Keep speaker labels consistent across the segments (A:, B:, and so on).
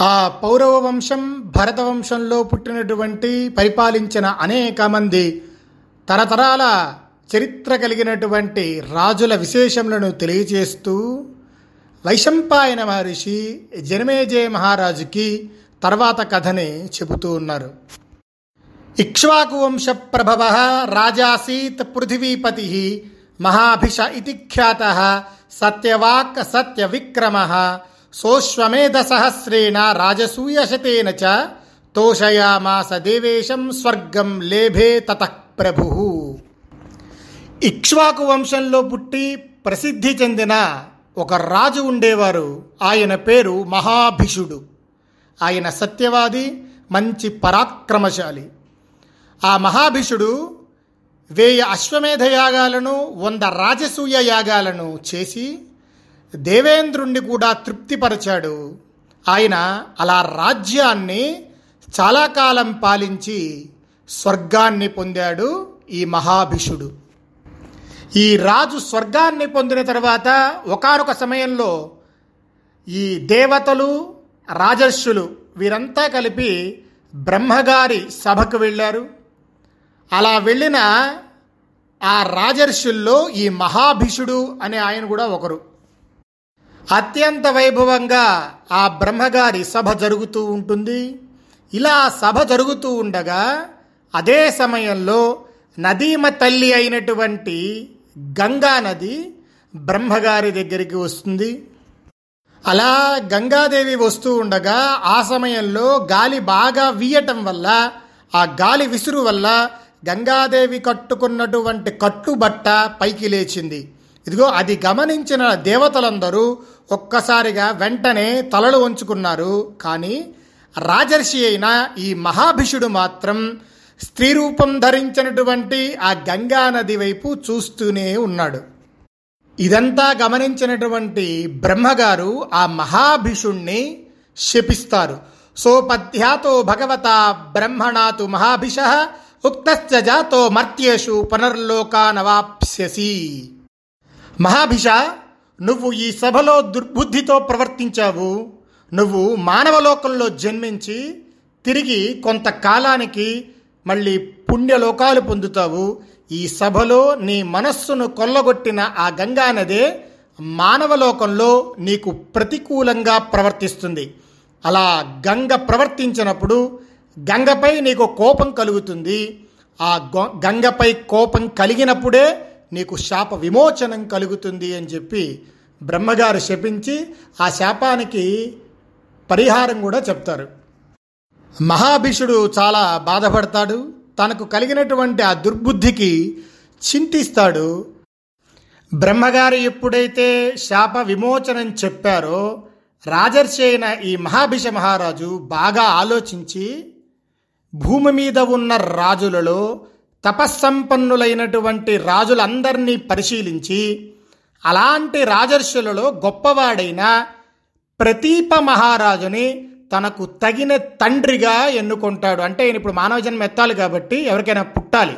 A: ఆ పౌరవ వంశం భరత వంశంలో పుట్టినటువంటి పరిపాలించిన అనేక మంది తరతరాల చరిత్ర కలిగినటువంటి రాజుల విశేషములను తెలియజేస్తూ వైశంపాయన మహర్షి జనమేజయ మహారాజుకి తర్వాత కథని చెబుతూ ఉన్నారు. ఇక్ష్వాకు వంశ ప్రభవ రాజాసీత్ పృథివీపతి మహాభిష ఇతి ఖ్యాత సత్యవాక్ సత్యవిక్రమ విక్రమ సోశ్వమేధ సహస్రేణ రాజసూయశతేన చ తోషయామాస దేవేశం స్వర్గం లేభే తతః ప్రభు ఇక్ష్వాకు వంశంలో పుట్టి ప్రసిద్ధి చెందిన ఒక రాజు ఉండేవారు. ఆయన పేరు మహాభిషుడు. ఆయన సత్యవాది మంచి పరాక్రమశాలి. ఆ మహాభిషుడు వేయ అశ్వమేధ యాగాలను వంద రాజసూయ యాగాలను చేసి దేవేంద్రుణ్ణి కూడా తృప్తిపరచాడు. ఆయన అలా రాజ్యాన్ని చాలా కాలం పాలించి స్వర్గాన్ని పొందాడు ఈ మహాభిషుడు. ఈ రాజు స్వర్గాన్ని పొందిన తర్వాత ఒకనొక సమయంలో ఈ దేవతలు రాజర్షులు వీరంతా కలిపి బ్రహ్మగారి సభకు వెళ్ళారు. అలా వెళ్ళిన ఆ రాజర్షుల్లో ఈ మహాభిషుడు అనే ఆయన కూడా ఒకరు. అత్యంత వైభవంగా ఆ బ్రహ్మగారి సభ జరుగుతూ ఉంటుంది. ఇలా సభ జరుగుతూ ఉండగా అదే సమయంలో నదీమ తల్లి అయినటువంటి గంగా నది బ్రహ్మగారి దగ్గరికి వస్తుంది. అలా గంగాదేవి వస్తూ ఉండగా ఆ సమయంలో గాలి బాగా వీయటం వల్ల ఆ గాలి విసురు వల్ల గంగాదేవి కట్టుకున్నటువంటి కట్టుబట్ట పైకి లేచింది. ఇదిగో అది గమనించిన దేవతలందరూ ఒక్కసారిగా వెంటనే తలలు వంచుకున్నారు. కానీ రాజర్షి అయిన ఈ మహాభిషుడు మాత్రం స్త్రీ రూపం ధరించినటువంటి ఆ గంగా నది వైపు చూస్తూనే ఉన్నాడు. ఇదంతా గమనించినటువంటి బ్రహ్మగారు ఆ మహాభిషుణ్ణి శపిస్తారు. సోపధ్యాతో భగవత బ్రహ్మణాతు మహాభిష ఉక్తశ్చ జాతో మర్త్యేషు పునర్లోకానవాప్స్యసి. మహాభిష నువ్వు ఈ సభలో దుర్బుద్ధితో ప్రవర్తించావు. నువ్వు మానవలోకంలో జన్మించి తిరిగి కొంతకాలానికి మళ్ళీ పుణ్యలోకాలు పొందుతావు. ఈ సభలో నీ మనస్సును కొల్లగొట్టిన ఆ గంగానదే మానవలోకంలో నీకు ప్రతికూలంగా ప్రవర్తిస్తుంది. అలా గంగ ప్రవర్తించినప్పుడు గంగపై నీకు కోపం కలుగుతుంది. ఆ గంగపై కోపం కలిగినప్పుడే నీకు శాప విమోచనం కలుగుతుంది అని చెప్పి బ్రహ్మగారు శపించి ఆ శాపానికి పరిహారం కూడా చెప్తారు. మహాభిషుడు చాలా బాధపడతాడు. తనకు కలిగినటువంటి ఆ దుర్బుద్ధికి చింతిస్తాడు. బ్రహ్మగారు ఎప్పుడైతే శాప విమోచనం చెప్పారో రాజర్షి అయిన ఈ మహాభిష మహారాజు బాగా ఆలోచించి భూమి మీద ఉన్న రాజులలో తపస్సంపన్నులైనటువంటి రాజులందరినీ పరిశీలించి అలాంటి రాజర్షులలో గొప్పవాడైన ప్రతీప మహారాజుని తనకు తగిన తండ్రిగా ఎన్నుకుంటాడు. అంటే ఇప్పుడు మానవ జన్మ ఎత్తాలి కాబట్టి ఎవరికైనా పుట్టాలి.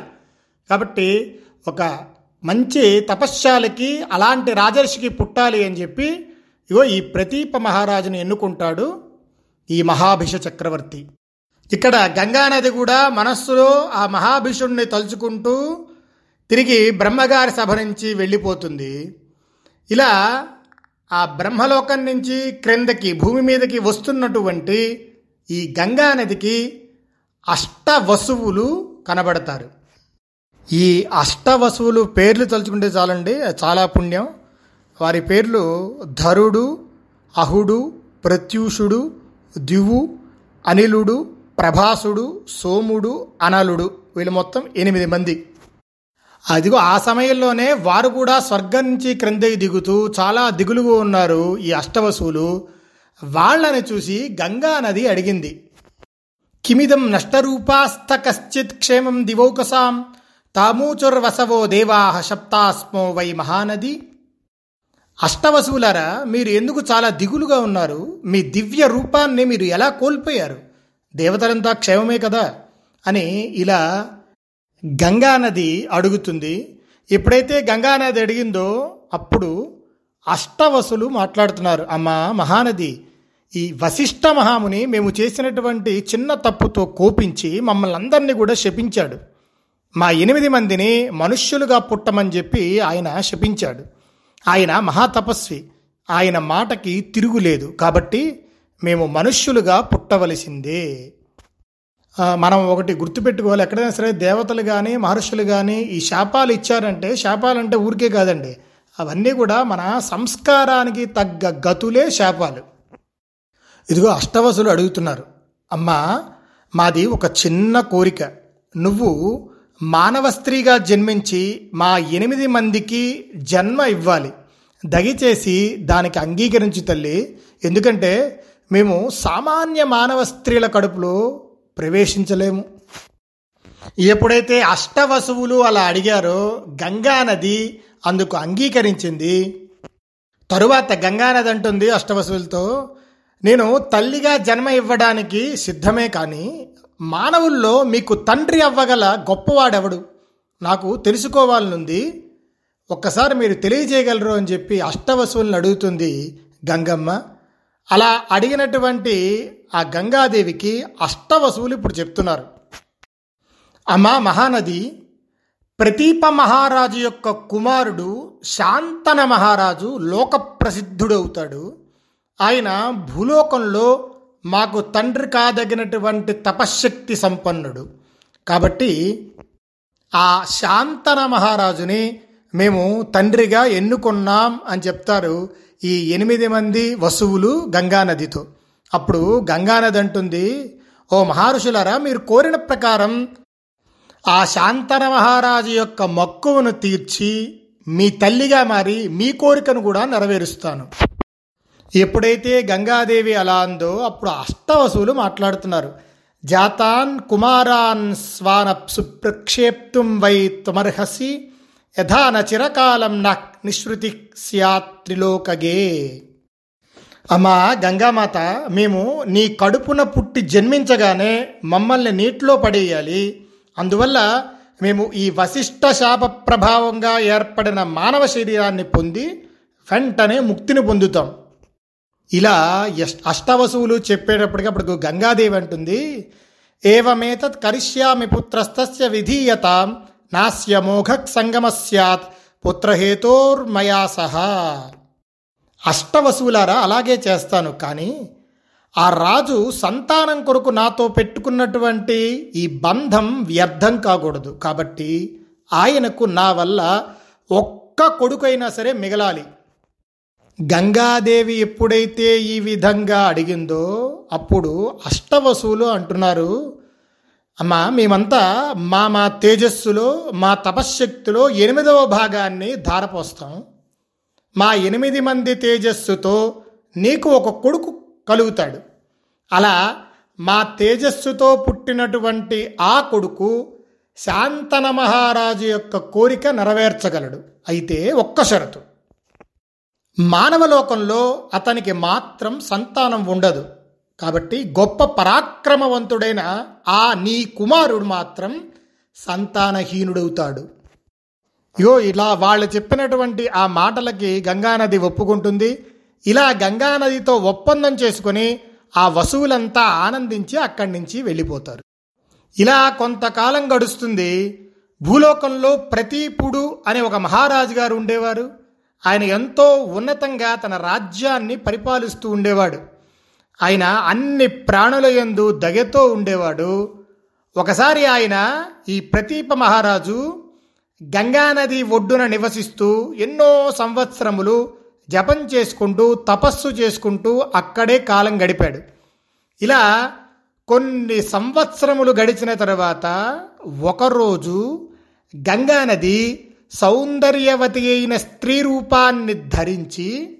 A: కాబట్టి ఒక మంచి తపశ్శాలకి అలాంటి రాజర్షికి పుట్టాలి అని చెప్పి ఇగో ఈ ప్రతీప మహారాజుని ఎన్నుకుంటాడు ఈ మహాభిష చక్రవర్తి. ఇక్కడ గంగానది కూడా మనస్సులో ఆ మహాభీషుణ్ణి తలుచుకుంటూ తిరిగి బ్రహ్మగారి సభ నుంచి వెళ్ళిపోతుంది. ఇలా ఆ బ్రహ్మలోకం నుంచి క్రిందకి భూమి మీదకి వస్తున్నటువంటి ఈ గంగా నదికి అష్ట వసువులు కనబడతారు. ఈ అష్ట వసువులు పేర్లు తలుచుకుంటే చాలండి చాలా పుణ్యం. వారి పేర్లు ధరుడు అహుడు ప్రత్యూషుడు దివు అనిలుడు ప్రభాసుడు సోముడు అనలుడు. వీళ్ళు మొత్తం ఎనిమిది మంది. అదిగో ఆ సమయంలోనే వారు కూడా స్వర్గం నుంచి క్రిందకి దిగుతూ చాలా దిగులుగా ఉన్నారు ఈ అష్టవసువులు వాళ్ళని చూసి గంగా నది అడిగింది. కిమిదం నష్టరూపాస్త కశ్చిత్ క్షేమం దివౌకసాం. తామూచుర్వసవో దేవాహ శప్తాస్మో వై మహానది. అష్టవసువులారా మీరు ఎందుకు చాలా దిగులుగా ఉన్నారు? మీ దివ్య రూపాన్ని మీరు ఎలా కోల్పోయారు? దేవతలంతా క్షేమమే కదా అని ఇలా గంగానది అడుగుతుంది. ఎప్పుడైతే గంగానది అడిగిందో అప్పుడు అష్టవసులు మాట్లాడుతున్నారు అమ్మా మహానది ఈ వశిష్ఠ మహాముని మేము చేసినటువంటి చిన్న తప్పుతో కోపించి మమ్మల్ని అందరినీ కూడా శపించాడు. మా ఎనిమిది మందిని మనుష్యులుగా పుట్టమని చెప్పి ఆయన శపించాడు. ఆయన మహాతపస్వి. ఆయన మాటకి తిరుగులేదు. కాబట్టి మేము మనుష్యులుగా పుట్టవలసిందే. మనం ఒకటి గుర్తుపెట్టుకోవాలి. ఎక్కడైనా సరే దేవతలు కానీ మహర్షులు కానీ ఈ శాపాలు ఇచ్చారంటే శాపాలు అంటే ఊరికే కాదండి. అవన్నీ కూడా మన సంస్కారానికి తగ్గ గతులే శాపాలు. ఇదిగో అష్టవసులు అడుగుతున్నారు. అమ్మా మాది ఒక చిన్న కోరిక. నువ్వు మానవ స్త్రీగా జన్మించి మా ఎనిమిది మందికి జన్మ ఇవ్వాలి. దయచేసి దానికి అంగీకరించు తల్లి. ఎందుకంటే మేము సామాన్య మానవ స్త్రీల కడుపులో ప్రవేశించలేము. ఎప్పుడైతే అష్టవసువులు అలా అడిగారో గంగా నది అందుకు అంగీకరించింది. తరువాత గంగానది అంటుంది అష్టవసువులతో నేను తల్లిగా జన్మ ఇవ్వడానికి సిద్ధమే కానీ మానవుల్లో మీకు తండ్రి అవ్వగల గొప్పవాడెవడు? నాకు తెలుసుకోవాలనుంది. ఒక్కసారి మీరు తెలియజేయగలరు అని చెప్పి అష్టవసువులను అడుగుతుంది గంగమ్మ. అలా అడిగినటువంటి ఆ గంగాదేవికి అష్టవసువులు ఇప్పుడు చెప్తున్నారు. అమ్మా మహానది ప్రతీప మహారాజు యొక్క కుమారుడు శాంతన మహారాజు లోక ప్రసిద్ధుడవుతాడు ఆయన భూలోకంలో మాకు తండ్రి కాదగినటువంటి తపశ్శక్తి సంపన్నుడు. కాబట్టి ఆ శాంతన మహారాజుని మేము తండ్రిగా ఎన్నుకున్నాం అని చెప్తారు ఈ ఎనిమిది మంది వసువులు గంగానదితో అప్పుడు గంగానది అంటుంది ఓ మహర్షులారా మీరు కోరిన ప్రకారం ఆ శాంతన మహారాజు యొక్క మక్కువను తీర్చి మీ తల్లిగా మారి మీ కోరికను కూడా నెరవేరుస్తాను. ఎప్పుడైతే గంగాదేవి అలా అందో అప్పుడు అష్టవసువులు మాట్లాడుతున్నారు జాతాన్ కుమారాన్ స్వాన సుప్రక్షేప్తుం వై తుమర్హసి యథాన చిరకాలం నా నిశ్రుతి స్యాత్ త్రిలోకగే. అమ్మా గంగామాత మేము నీ కడుపున పుట్టి జన్మించగానే మమ్మల్ని నీటిలో పడేయాలి. అందువల్ల మేము ఈ వశిష్ట శాప ప్రభావంగా ఏర్పడిన మానవ శరీరాన్ని పొంది వెంటనే ముక్తిని పొందుతాం. ఇలా అష్టవసువులు చెప్పేటప్పటికి అప్పుడు గంగాదేవి అంటుంది. ఏవమేతత్ కరిష్యామి పుత్రస్తస్య విధీయత నాస్య మోఘక్ సంగమ సత్ పుత్రహేతోర్మయా సహా. అష్టవసువులారా అలాగే చేస్తాను. కానీ ఆ రాజు సంతానం కొరకు నాతో పెట్టుకున్నటువంటి ఈ బంధం వ్యర్థం కాకూడదు. కాబట్టి ఆయనకు నా వల్ల ఒక్క కొడుకైనా సరే మిగలాలి. గంగాదేవి ఎప్పుడైతే ఈ విధంగా అడిగిందో అప్పుడు అష్టవసువులు అంటున్నారు అమ్మా మేమంతా మా మా తేజస్సులో మా తపశ్శక్తిలో ఎనిమిదవ భాగాన్ని ధారపోస్తాం. మా ఎనిమిది మంది తేజస్సుతో నీకు ఒక కొడుకు కలుగుతాడు. అలా మా తేజస్సుతో పుట్టినటువంటి ఆ కొడుకు శాంతన మహారాజు యొక్క కోరిక నెరవేర్చగలడు. అయితే ఒక్క షరతు. మానవలోకంలో అతనికి మాత్రం సంతానం ఉండదు. కాబట్టి గొప్ప పరాక్రమవంతుడైన ఆ నీ కుమారుడు మాత్రం సంతానహీనుడవుతాడు. ఇగో ఇలా వాళ్ళు చెప్పినటువంటి ఆ మాటలకి గంగానది ఒప్పుకుంటుంది. ఇలా గంగానదితో ఒప్పందం చేసుకుని ఆ వసువులంతా ఆనందించి అక్కడి నుంచి వెళ్ళిపోతారు. ఇలా కొంతకాలం గడుస్తుంది. భూలోకంలో ప్రతీపుడు అనే ఒక మహారాజు గారు ఉండేవారు. ఆయన ఎంతో ఉన్నతంగా తన రాజ్యాన్ని పరిపాలిస్తూ ఉండేవాడు. ఆయన అన్ని ప్రాణుల యందు దగతో ఉండేవాడు. ఒకసారి ఆయన ఈ ప్రతీప మహారాజు గంగానది ఒడ్డున నివసిస్తూ ఎన్నో సంవత్సరములు జపం చేసుకుంటూ తపస్సు చేసుకుంటూ అక్కడే కాలం గడిపాడు. ఇలా కొన్ని సంవత్సరములు గడిచిన తర్వాత ఒకరోజు గంగానది సౌందర్యవతి అయిన స్త్రీ రూపాన్ని ధరించి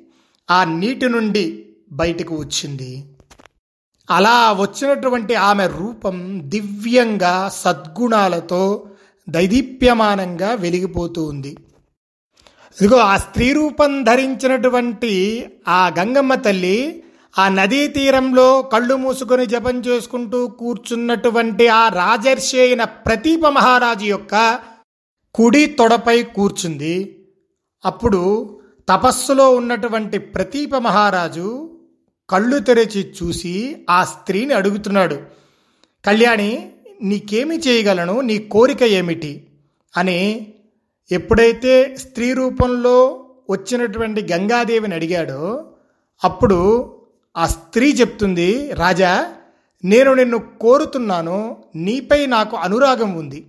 A: ఆ నీటి నుండి బయటకు వచ్చింది. అలా వచ్చినటువంటి ఆమె రూపం దివ్యంగా సద్గుణాలతో దైదీప్యమానంగా వెలిగిపోతూ ఉంది. ఇదిగో ఆ స్త్రీ రూపం ధరించినటువంటి ఆ గంగమ్మ తల్లి ఆ నదీ తీరంలో కళ్ళు మూసుకొని జపం చేసుకుంటూ కూర్చున్నటువంటి ఆ రాజర్షి అయిన ప్రతీప మహారాజు యొక్క కుడి తొడపై కూర్చుంది. అప్పుడు తపస్సులో ఉన్నటువంటి ప్రతీప మహారాజు కళ్ళు తెరిచి చూసి ఆ స్త్రీని అడుగుతున్నాడు కళ్యాణి నీకేమి చేయగలను? నీ కోరిక ఏమిటి? అని ఎప్పుడైతే స్త్రీ రూపంలో వచ్చినటువంటి గంగాదేవిని అడిగాడో అప్పుడు ఆ స్త్రీ చెప్తుంది రాజా నేను నిన్ను కోరుతున్నాను నీపై నాకు అనురాగం ఉంది.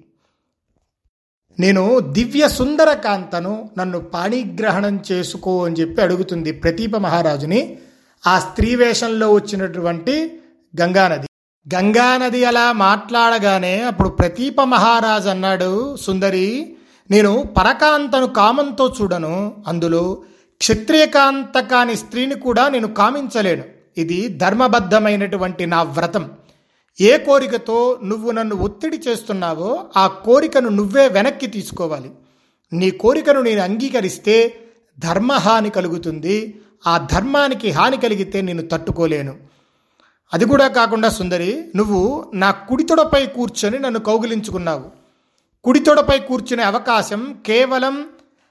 A: నేను దివ్య సుందర కాంతను నన్ను పాణిగ్రహణం చేసుకో అని చెప్పి అడుగుతుంది ప్రతీప మహారాజుని. ఆ స్త్రీ వేషంలో వచ్చినటువంటి గంగానది. గంగానది అలా మాట్లాడగానే అప్పుడు ప్రతీప మహారాజ్ అన్నాడు సుందరి నేను పరకాంతను కామంతో చూడను. అందులో క్షత్రియకాంత కాని స్త్రీని కూడా నేను కామించలేను. ఇది ధర్మబద్ధమైనటువంటి నా వ్రతం. ఏ కోరికతో నువ్వు నన్ను ఒత్తిడి చేస్తున్నావో ఆ కోరికను నువ్వే వెనక్కి తీసుకోవాలి. నీ కోరికను నేను అంగీకరిస్తే ధర్మహాని కలుగుతుంది. ఆ ధర్మానికి హాని కలిగితే నేను తట్టుకోలేను. అది కూడా కాకుండా సుందరి నువ్వు నా కుడితొడపై కూర్చొని నన్ను కౌగిలించుకున్నావు. కుడితొడపై కూర్చునే అవకాశం కేవలం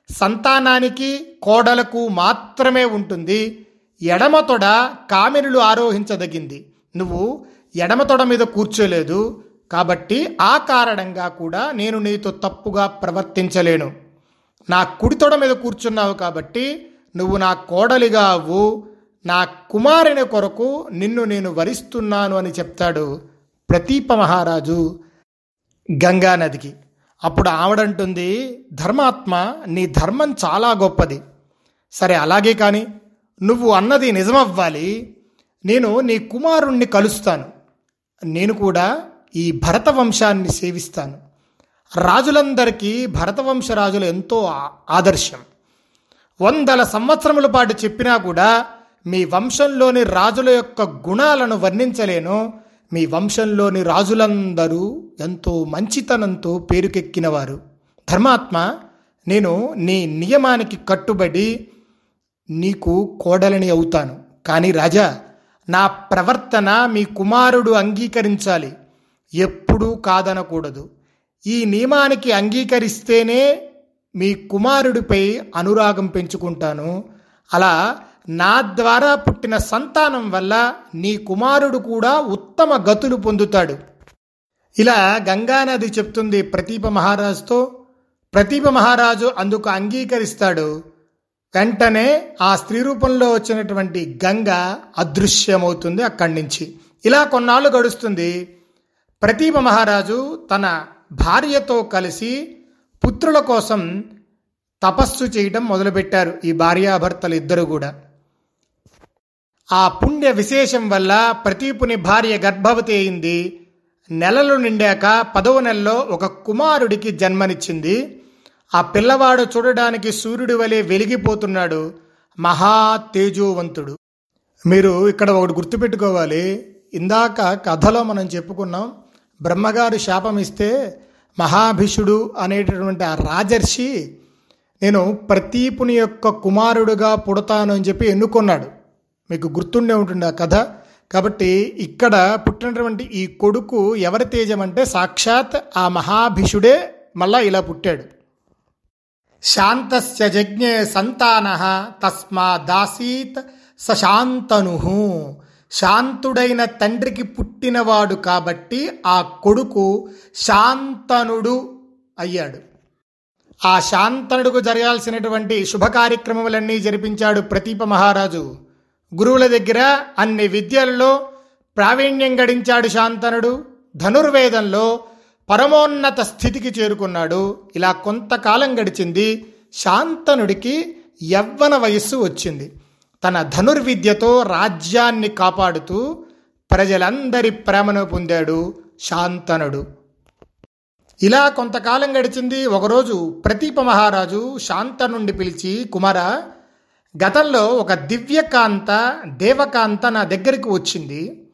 A: సంతానానికి కోడలకు మాత్రమే ఉంటుంది. ఎడమ తొడ కామెనులు ఆరోహించదగింది. నువ్వు ఎడమ తొడ మీద కూర్చోలేదు. కాబట్టి ఆ కారణంగా కూడా నేను నీతో తప్పుగా ప్రవర్తించలేను. నా కుడితొడ మీద కూర్చున్నావు కాబట్టి నువ్వు నా కోడలిగా అవ్వు నా కుమారుని కొరకు నిన్ను నేను వరిస్తున్నాను అని చెప్తాడు ప్రతీప మహారాజు గంగానదికి. అప్పుడు ఆవిడంటుంది ధర్మాత్మ నీ ధర్మం చాలా గొప్పది. సరే అలాగే కానీ నువ్వు అన్నది నిజమవ్వాలి. నేను నీ కుమారుణ్ణి కలుస్తాను. నేను కూడా ఈ భరత వంశాన్ని సేవిస్తాను. రాజులందరికీ భరతవంశ రాజులు ఎంతో ఆదర్శం. వందల సంవత్సరముల పాటు చెప్పినా కూడా మీ వంశంలోని రాజుల యొక్క గుణాలను వర్ణించలేను. మీ వంశంలోని రాజులందరూ ఎంతో మంచితనంతో పేరుకెక్కినవారు. ధర్మాత్మ నేను నీ నియమానికి కట్టుబడి నీకు కోడలని అవుతాను. కానీ రాజా నా ప్రవర్తన మీ కుమారుడు అంగీకరించాలి. ఎప్పుడూ కాదనకూడదు. ఈ నియమానికి అంగీకరిస్తేనే మీ కుమారుడిపై అనురాగం పెంచుకుంటాను. అలా నా ద్వారా పుట్టిన సంతానం వల్ల నీ కుమారుడు కూడా ఉత్తమ గతులు పొందుతాడు. ఇలా గంగానది చెప్తుంది ప్రతీప మహారాజుతో. ప్రతీప మహారాజు అందుకు అంగీకరిస్తాడు. వెంటనే ఆ స్త్రీ రూపంలో వచ్చినటువంటి గంగ అదృశ్యమవుతుంది అక్కడి నుంచి. ఇలా కొన్నాళ్ళు గడుస్తుంది. ప్రతీప మహారాజు తన భార్యతో కలిసి పుత్రుల కోసం తపస్సు చేయడం మొదలుపెట్టారు ఈ భార్యాభర్తలు ఇద్దరు కూడా. ఆ పుణ్య విశేషం వల్ల ప్రతీపుని భార్య గర్భవతి అయింది. నెలలు నిండాక పదవ నెలలో ఒక కుమారుడికి జన్మనిచ్చింది. ఆ పిల్లవాడు చూడడానికి సూర్యుడి వలె వెలిగిపోతున్నాడు. మహా తేజోవంతుడు. మీరు ఇక్కడ ఒకటి గుర్తుపెట్టుకోవాలి. ఇందాక కథలో మనం చెప్పుకున్నాం బ్రహ్మగారు శాపం ఇస్తే మహాభిషుడు అనేటటువంటి ఆ రాజర్షి నేను ప్రతీపుని యొక్క కుమారుడుగా పుడతాను అని చెప్పి ఎన్నుకున్నాడు. మీకు గుర్తుండే ఉంటుంది ఆ కథ. కాబట్టి ఇక్కడ పుట్టినటువంటి ఈ కొడుకు ఎవరి తేజం అంటే సాక్షాత్ ఆ మహాభిషుడే మళ్ళా ఇలా పుట్టాడు. శాంతస్య జజ్ఞే సంతాన తస్మా దాసీత్ సశాంతను శాంతుడైన తండ్రికి పుట్టినవాడు కాబట్టి ఆ కొడుకు శాంతనుడు అయ్యాడు. ఆ శాంతనుడుకు జరగాల్సినటువంటి శుభకార్యక్రమములన్నీ జరిపించాడు ప్రతీప మహారాజు. గురువుల దగ్గర అన్ని విద్యలలో ప్రావీణ్యం గడించాడు శాంతనుడు. ధనుర్వేదంలో పరమోన్నత స్థితికి చేరుకున్నాడు. ఇలా కొంతకాలం గడిచింది. శాంతనుడికి యవ్వన వయస్సు వచ్చింది. తన ధనుర్విద్యతో రాజ్యాన్ని కాపాడుతూ ప్రజలందరి ప్రేమను పొందాడు శాంతనుడు. ఇలా కొంతకాలం గడిచింది. ఒకరోజు ప్రతీప మహారాజు శాంతనుండి పిలిచి కుమార గతంలో ఒక దివ్యకాంత దేవకాంత నా దగ్గరికి వచ్చింది.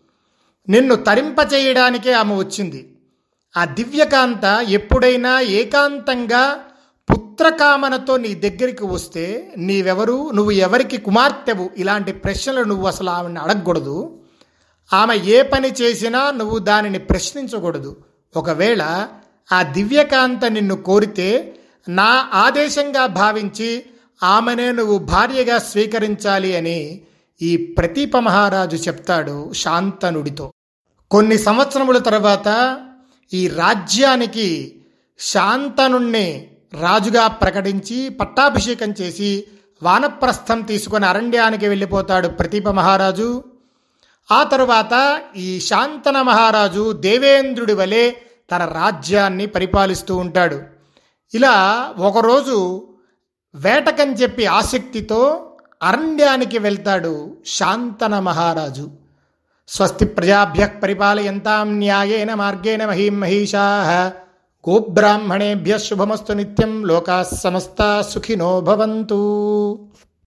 A: నిన్ను తరింపచేయడానికే ఆమె వచ్చింది. ఆ దివ్యకాంత ఎప్పుడైనా ఏకాంతంగా పుత్రకామనతో నీ దగ్గరికి వస్తే నీవెవరు? నువ్వు ఎవరికి కుమార్తెవు? ఇలాంటి ప్రశ్నలు నువ్వు అసలు ఆమెను అడగకూడదు. ఆమె ఏ పని చేసినా నువ్వు దానిని ప్రశ్నించకూడదు. ఒకవేళ ఆ దివ్యకాంత నిన్ను కోరితే నా ఆదేశంగా భావించి ఆమెనే నువ్వు భార్యగా స్వీకరించాలి అని ఈ ప్రతీప మహారాజు చెప్తాడు శాంతనుడితో. కొన్ని సంవత్సరముల తర్వాత ఈ రాజ్యానికి శాంతనుణ్ణి రాజుగా ప్రకటించి పట్టాభిషేకం చేసి వానప్రస్థం తీసుకొని అరణ్యానికి వెళ్ళిపోతాడు ప్రతీప మహారాజు. ఆ తరువాత ఈ శాంతన మహారాజు దేవేంద్రుడి వలె తన రాజ్యాన్ని పరిపాలిస్తూ ఉంటాడు. ఇలా ఒకరోజు వేటకని చెప్పి ఆసక్తితో అరణ్యానికి వెళ్తాడు శాంతన మహారాజు. స్వస్తి ప్రజాభ్య పరిపాలయంతాం న్యాయేన మార్గేణ మహీం మహిషా. గోబ్రాహ్మణేభ్య శుభమస్తు నిత్యం లోకా సమస్త సుఖినో భవంతు